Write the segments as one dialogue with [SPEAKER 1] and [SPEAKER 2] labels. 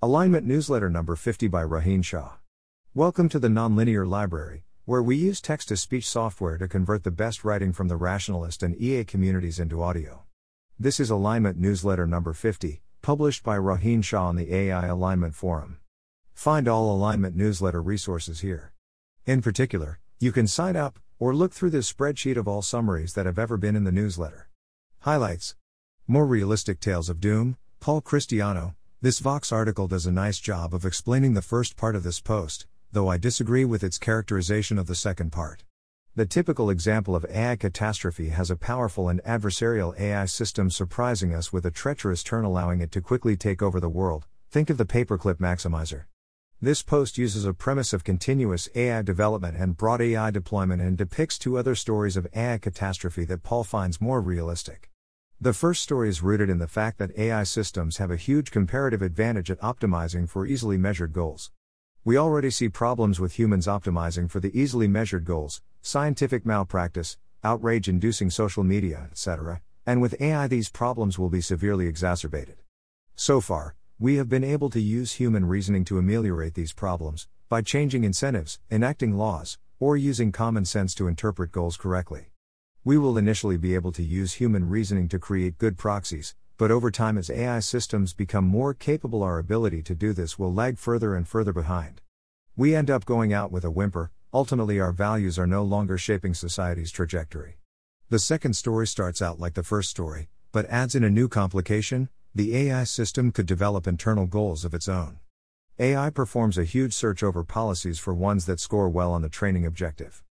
[SPEAKER 1] Alignment Newsletter Number 50 by Rohin Shah. Welcome to the Nonlinear Library, where we use text to speech software to convert the best writing from the rationalist and EA communities into audio. This is Alignment Newsletter Number 50, published by Rohin Shah on the AI Alignment Forum. Find all alignment newsletter resources here. In particular, you can sign up or look through this spreadsheet of all summaries that have ever been in the newsletter. Highlights More realistic tales of doom, Paul Christiano, this Vox article does a nice job of explaining the first part of this post, though I disagree with its characterization of the second part. The typical example of AI catastrophe has a powerful and adversarial AI system surprising us with a treacherous turn allowing it to quickly take over the world. Think of the paperclip maximizer. This post uses a premise of continuous AI development and broad AI deployment and depicts two other stories of AI catastrophe that Paul finds more realistic. The first story is rooted in the fact that AI systems have a huge comparative advantage at optimizing for easily measured goals. We already see problems with humans optimizing for the easily measured goals, scientific malpractice, outrage inducing social media, etc., and with AI these problems will be severely exacerbated. So far, we have been able to use human reasoning to ameliorate these problems, by changing incentives, enacting laws, or using common sense to interpret goals correctly. We will initially be able to use human reasoning to create good proxies, but over time, as AI systems become more capable, our ability to do this will lag further and further behind. We end up going out with a whimper, ultimately, our values are no longer shaping society's trajectory. The second story starts out like the first story, but adds in a new complication the AI system could develop internal goals of its own. AI performs a huge search over policies for ones that score well on the training objective.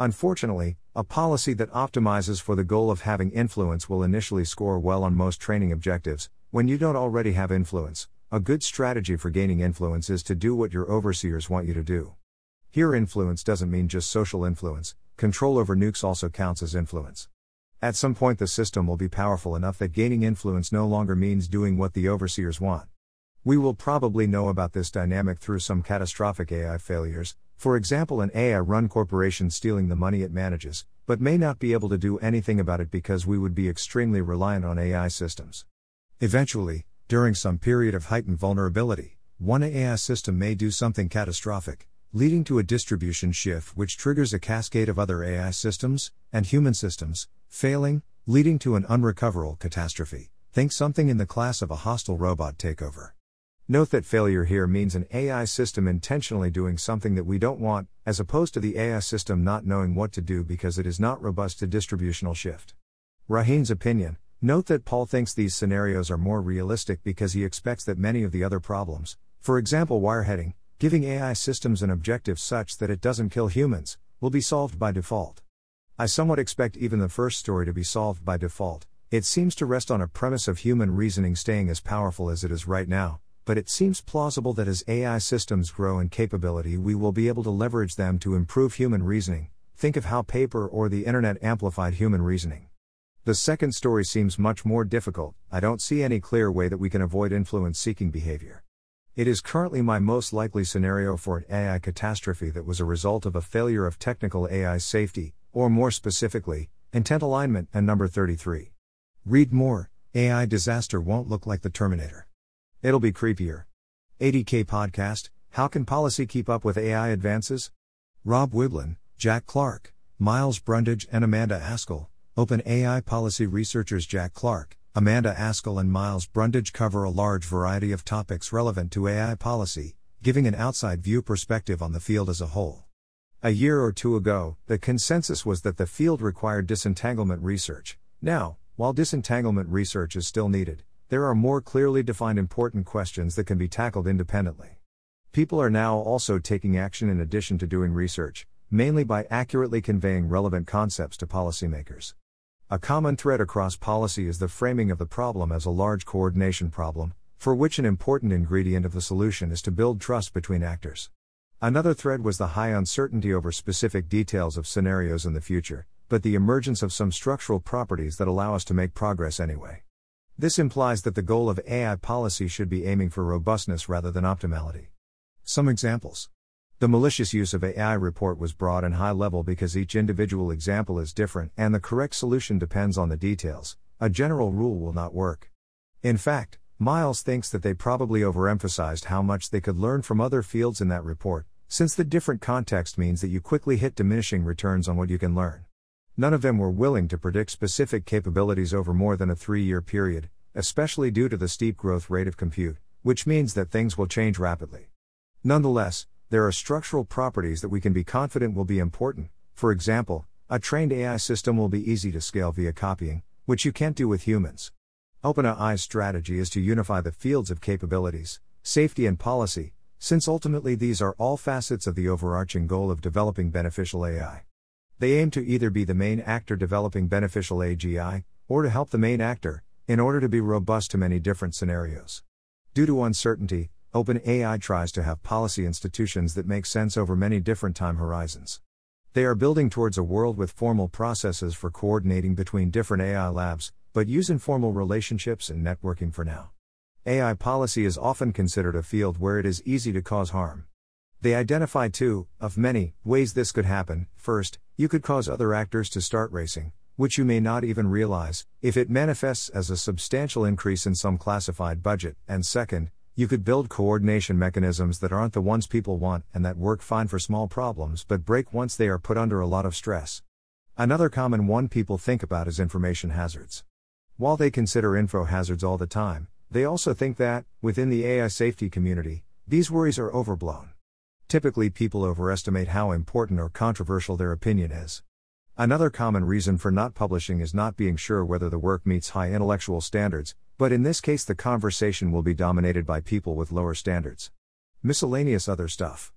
[SPEAKER 1] Unfortunately, a policy that optimizes for the goal of having influence will initially score well on most training objectives, when you don't already have influence. A good strategy for gaining influence is to do what your overseers want you to do. Here, influence doesn't mean just social influence, control over nukes also counts as influence. At some point, the system will be powerful enough that gaining influence no longer means doing what the overseers want. We will probably know about this dynamic through some catastrophic AI failures, for example, an AI run corporation stealing the money it manages, but may not be able to do anything about it because we would be extremely reliant on AI systems. Eventually, during some period of heightened vulnerability, one AI system may do something catastrophic, leading to a distribution shift which triggers a cascade of other AI systems, and human systems, failing, leading to an unrecoverable catastrophe. Think something in the class of a hostile robot takeover. Note that failure here means an AI system intentionally doing something that we don't want, as opposed to the AI system not knowing what to do because it is not robust to distributional shift. Rohin's opinion Note that Paul thinks these scenarios are more realistic because he expects that many of the other problems, for example wireheading, giving AI systems an objective such that it doesn't kill humans, will be solved by default. I somewhat expect even the first story to be solved by default. It seems to rest on a premise of human reasoning staying as powerful as it is right now, but it seems plausible that as AI systems grow in capability, we will be able to leverage them to improve human reasoning. Think of how paper or the internet amplified human reasoning. The second story seems much more difficult. I don't see any clear way that we can avoid influence seeking behavior. It is currently my most likely scenario for an AI catastrophe that was a result of a failure of technical AI safety, or more specifically, intent alignment, and number 33. Read more AI disaster won't look like the Terminator. It'll be creepier. 80K Podcast How can policy keep up with AI advances? Rob Wiblin, Jack Clark, Miles Brundage, and Amanda Askell. Open AI policy researchers Jack Clark, Amanda Askell, and Miles Brundage cover a large variety of topics relevant to AI policy, giving an outside view perspective on the field as a whole. A year or two ago, the consensus was that the field required disentanglement research. Now, while disentanglement research is still needed, there are more clearly defined important questions that can be tackled independently. People are now also taking action in addition to doing research, mainly by accurately conveying relevant concepts to policymakers. A common thread across policy is the framing of the problem as a large coordination problem, for which an important ingredient of the solution is to build trust between actors. Another thread was the high uncertainty over specific details of scenarios in the future, but the emergence of some structural properties that allow us to make progress anyway. This implies that the goal of AI policy should be aiming for robustness rather than optimality. Some examples. The malicious use of AI report was broad and high level because each individual example is different and the correct solution depends on the details. A general rule will not work. In fact, Miles thinks that they probably overemphasized how much they could learn from other fields in that report, since the different context means that you quickly hit diminishing returns on what you can learn. None of them were willing to predict specific capabilities over more than a three year period, especially due to the steep growth rate of compute, which means that things will change rapidly. Nonetheless, there are structural properties that we can be confident will be important. For example, a trained AI system will be easy to scale via copying, which you can't do with humans. OpenAI's strategy is to unify the fields of capabilities, safety, and policy, since ultimately these are all facets of the overarching goal of developing beneficial AI. They aim to either be the main actor developing beneficial AGI, or to help the main actor, in order to be robust to many different scenarios. Due to uncertainty, OpenAI tries to have policy institutions that make sense over many different time horizons. They are building towards a world with formal processes for coordinating between different AI labs, but use informal relationships and networking for now. AI policy is often considered a field where it is easy to cause harm. They identify two, of many, ways this could happen. First, you could cause other actors to start racing, which you may not even realize, if it manifests as a substantial increase in some classified budget. And second, you could build coordination mechanisms that aren't the ones people want and that work fine for small problems but break once they are put under a lot of stress. Another common one people think about is information hazards. While they consider info hazards all the time, they also think that, within the AI safety community, these worries are overblown. Typically, people overestimate how important or controversial their opinion is. Another common reason for not publishing is not being sure whether the work meets high intellectual standards, but in this case, the conversation will be dominated by people with lower standards. Miscellaneous other stuff.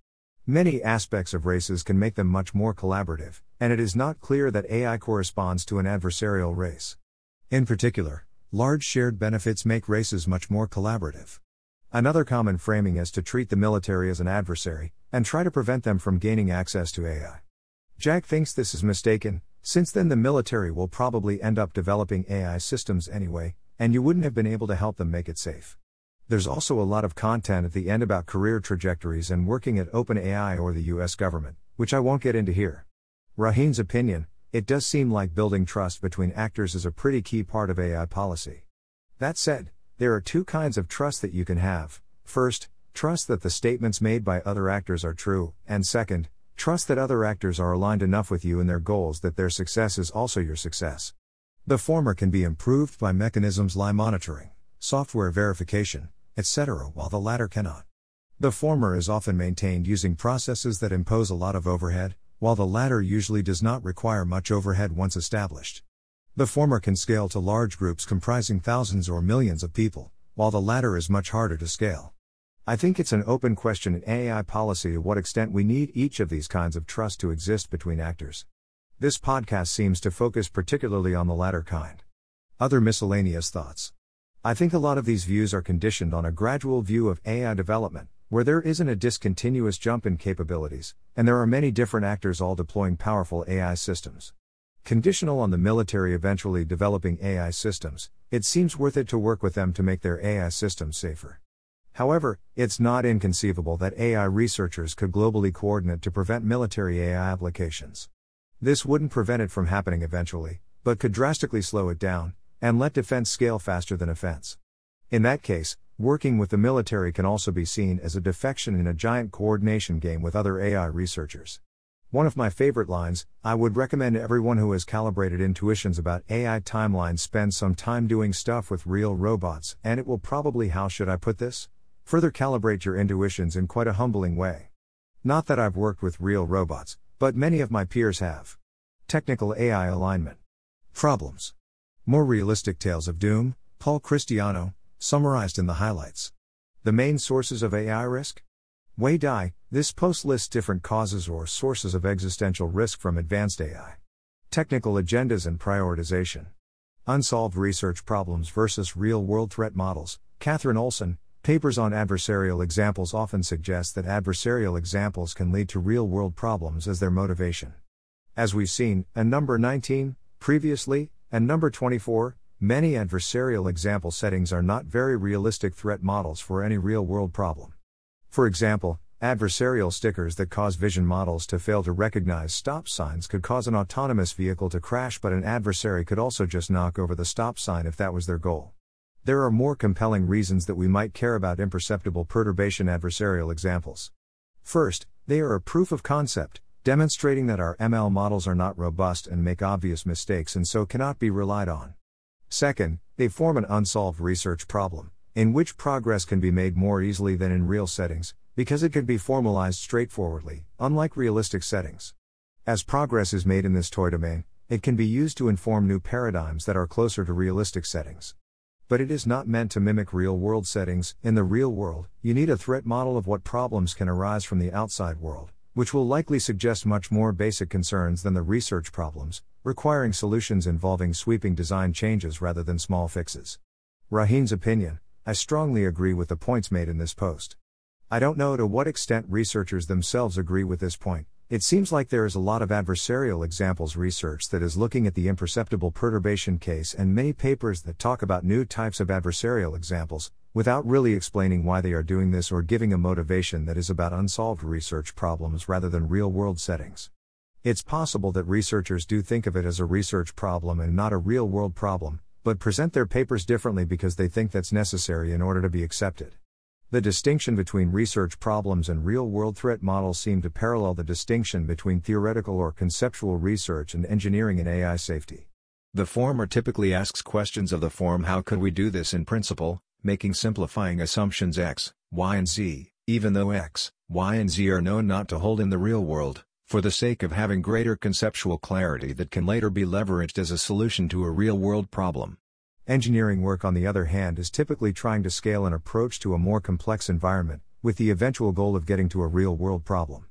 [SPEAKER 1] Many aspects of races can make them much more collaborative, and it is not clear that AI corresponds to an adversarial race. In particular, large shared benefits make races much more collaborative. Another common framing is to treat the military as an adversary, and try to prevent them from gaining access to AI. Jack thinks this is mistaken, since then the military will probably end up developing AI systems anyway, and you wouldn't have been able to help them make it safe. There's also a lot of content at the end about career trajectories and working at OpenAI or the US government, which I won't get into here. Rohin's opinion it does seem like building trust between actors is a pretty key part of AI policy. That said, there are two kinds of trust that you can have. First, trust that the statements made by other actors are true, and second, trust that other actors are aligned enough with you and their goals that their success is also your success. The former can be improved by mechanisms like monitoring, software verification, etc., while the latter cannot. The former is often maintained using processes that impose a lot of overhead, while the latter usually does not require much overhead once established. The former can scale to large groups comprising thousands or millions of people, while the latter is much harder to scale. I think it's an open question in AI policy to what extent we need each of these kinds of trust to exist between actors. This podcast seems to focus particularly on the latter kind. Other miscellaneous thoughts. I think a lot of these views are conditioned on a gradual view of AI development, where there isn't a discontinuous jump in capabilities, and there are many different actors all deploying powerful AI systems. Conditional on the military eventually developing AI systems, it seems worth it to work with them to make their AI systems safer. However, it's not inconceivable that AI researchers could globally coordinate to prevent military AI applications. This wouldn't prevent it from happening eventually, but could drastically slow it down, and let defense scale faster than offense. In that case, Working with the military can also be seen as a defection in a giant coordination game with other AI researchers. One of my favorite lines I would recommend everyone who has calibrated intuitions about AI timelines spend some time doing stuff with real robots, and it will probably, how should I put this? Further calibrate your intuitions in quite a humbling way. Not that I've worked with real robots, but many of my peers have. Technical AI alignment. Problems. More realistic tales of doom, Paul Christiano, summarized in the highlights. The main sources of AI risk? Wei Dai, this post lists different causes or sources of existential risk from advanced AI. Technical agendas and prioritization. Unsolved research problems versus real world threat models. Catherine Olsson, papers on adversarial examples often suggest that adversarial examples can lead to real world problems as their motivation. As we've seen, and number 19, previously, and number 24, Many adversarial example settings are not very realistic threat models for any real world problem. For example, adversarial stickers that cause vision models to fail to recognize stop signs could cause an autonomous vehicle to crash, but an adversary could also just knock over the stop sign if that was their goal. There are more compelling reasons that we might care about imperceptible perturbation adversarial examples. First, they are a proof of concept, demonstrating that our ML models are not robust and make obvious mistakes and so cannot be relied on. Second, they form an unsolved research problem, in which progress can be made more easily than in real settings, because it can be formalized straightforwardly, unlike realistic settings. As progress is made in this toy domain, it can be used to inform new paradigms that are closer to realistic settings. But it is not meant to mimic real world settings. In the real world, you need a threat model of what problems can arise from the outside world, which will likely suggest much more basic concerns than the research problems, requiring solutions involving sweeping design changes rather than small fixes. Rohin's opinion I strongly agree with the points made in this post. I don't know to what extent researchers themselves agree with this point. It seems like there is a lot of adversarial examples research that is looking at the imperceptible perturbation case and many papers that talk about new types of adversarial examples, without really explaining why they are doing this or giving a motivation that is about unsolved research problems rather than real world settings. It's possible that researchers do think of it as a research problem and not a real world problem, but present their papers differently because they think that's necessary in order to be accepted. The distinction between research problems and real world threat models seem to parallel the distinction between theoretical or conceptual research and engineering in AI safety. The former typically asks questions of the form How could we do this in principle, making simplifying assumptions x, y, and z, even though x, y, and z are known not to hold in the real world, for the sake of having greater conceptual clarity that can later be leveraged as a solution to a real world problem. Engineering work, on the other hand, is typically trying to scale an approach to a more complex environment, with the eventual goal of getting to a real world problem.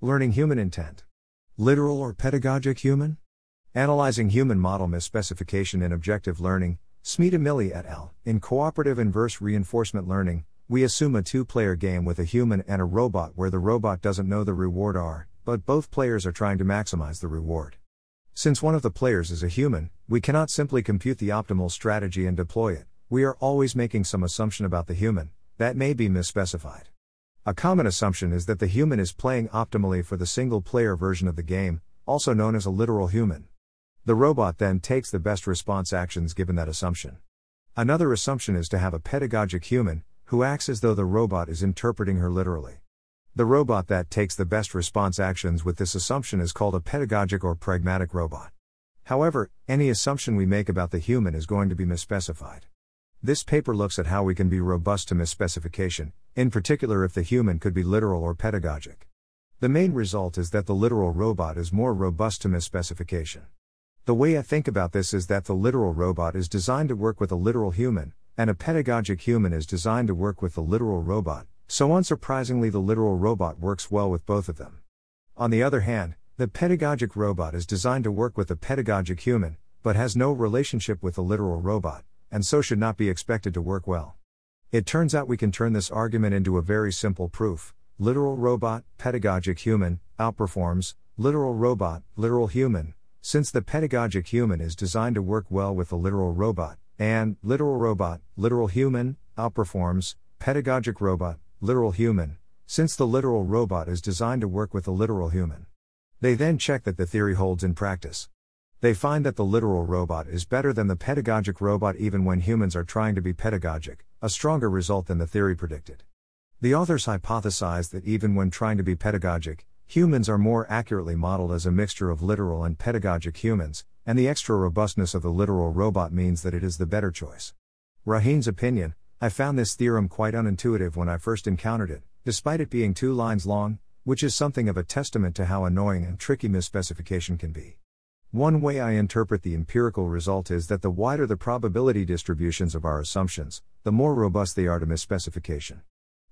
[SPEAKER 1] Learning human intent. Literal or pedagogic human? Analyzing human model misspecification in objective learning, Smitha et al. In cooperative inverse reinforcement learning, we assume a two player game with a human and a robot where the robot doesn't know the reward R, but both players are trying to maximize the reward. Since one of the players is a human, we cannot simply compute the optimal strategy and deploy it, we are always making some assumption about the human, that may be misspecified. A common assumption is that the human is playing optimally for the single player version of the game, also known as a literal human. The robot then takes the best response actions given that assumption. Another assumption is to have a pedagogic human, who acts as though the robot is interpreting her literally. The robot that takes the best response actions with this assumption is called a pedagogic or pragmatic robot. However, any assumption we make about the human is going to be misspecified. This paper looks at how we can be robust to misspecification, in particular if the human could be literal or pedagogic. The main result is that the literal robot is more robust to misspecification. The way I think about this is that the literal robot is designed to work with a literal human, and a pedagogic human is designed to work with the literal robot, so unsurprisingly, the literal robot works well with both of them. On the other hand, the pedagogic robot is designed to work with the pedagogic human, but has no relationship with the literal robot, and so should not be expected to work well. It turns out we can turn this argument into a very simple proof literal robot, pedagogic human, outperforms, literal robot, literal human, since the pedagogic human is designed to work well with the literal robot, and literal robot, literal human, outperforms pedagogic robot, literal human, since the literal robot is designed to work with the literal human. They then check that the theory holds in practice. They find that the literal robot is better than the pedagogic robot even when humans are trying to be pedagogic, a stronger result than the theory predicted. The authors hypothesize that even when trying to be pedagogic, Humans are more accurately modeled as a mixture of literal and pedagogic humans, and the extra robustness of the literal robot means that it is the better choice. Rohin's opinion I found this theorem quite unintuitive when I first encountered it, despite it being two lines long, which is something of a testament to how annoying and tricky misspecification can be. One way I interpret the empirical result is that the wider the probability distributions of our assumptions, the more robust they are to misspecification.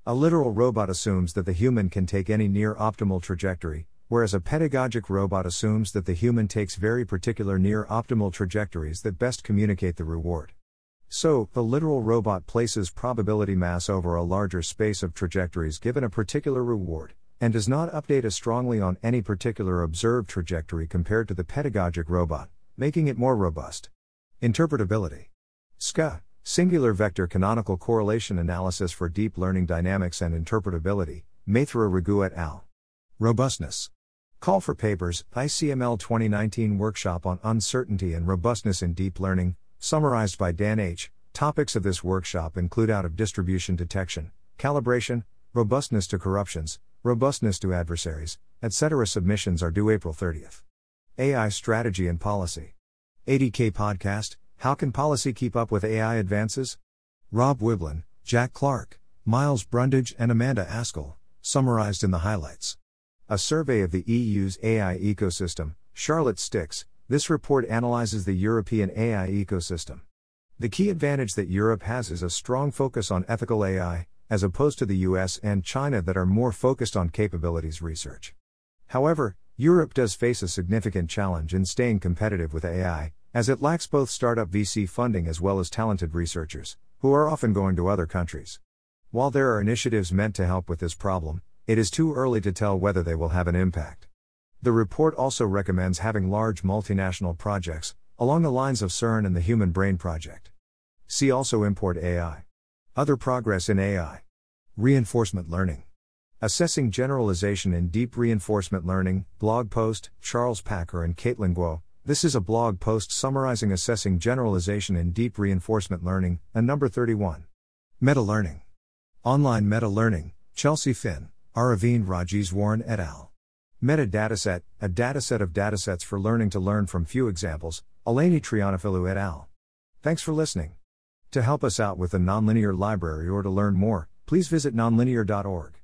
[SPEAKER 1] A literal robot assumes that the human can take any near optimal trajectory, whereas a pedagogic robot assumes that the human takes very particular near optimal trajectories that best communicate the reward. So, the literal robot places probability mass over a larger space of trajectories given a particular reward, and does not update as strongly on any particular observed trajectory compared to the pedagogic robot, making it more robust. Interpretability. SCA Singular Vector Canonical Correlation Analysis for Deep Learning Dynamics and Interpretability, Maithra Raghu et al. Robustness. Call for papers, ICML 2019 Workshop on Uncertainty and Robustness in Deep Learning, summarized by Dan H., Topics of this workshop include out of distribution detection, calibration, robustness to corruptions, robustness to adversaries, etc. Submissions are due April 30th. AI Strategy and Policy. 80K Podcast How can policy keep up with AI advances? Rob Wiblin, Jack Clark, Miles Brundage, and Amanda Askell, summarized in the highlights. A survey of the EU's AI ecosystem, Charlotte Stix, this report analyzes the European AI ecosystem. The key advantage that Europe has is a strong focus on ethical AI, as opposed to the US and China that are more focused on capabilities research. However, Europe does face a significant challenge in staying competitive with AI, as it lacks both startup VC funding as well as talented researchers, who are often going to other countries. While there are initiatives meant to help with this problem, it is too early to tell whether they will have an impact. The report also recommends having large multinational projects, along the lines of CERN and the Human Brain Project. See also Import AI. Other progress in AI. Reinforcement learning. Assessing generalization in deep reinforcement learning, blog post, Charles Packer and Katelyn Gao. This is a blog post summarizing assessing generalization in deep reinforcement learning, and number 31. Meta learning. Online meta learning, Chelsea Finn, Aravind Rajeswaran et al. Meta dataset, a dataset of datasets for learning to learn from few examples, Eleni Triantafillou et al. Thanks for listening. To help us out with the Nonlinear Library or to learn more, please visit nonlinear.org.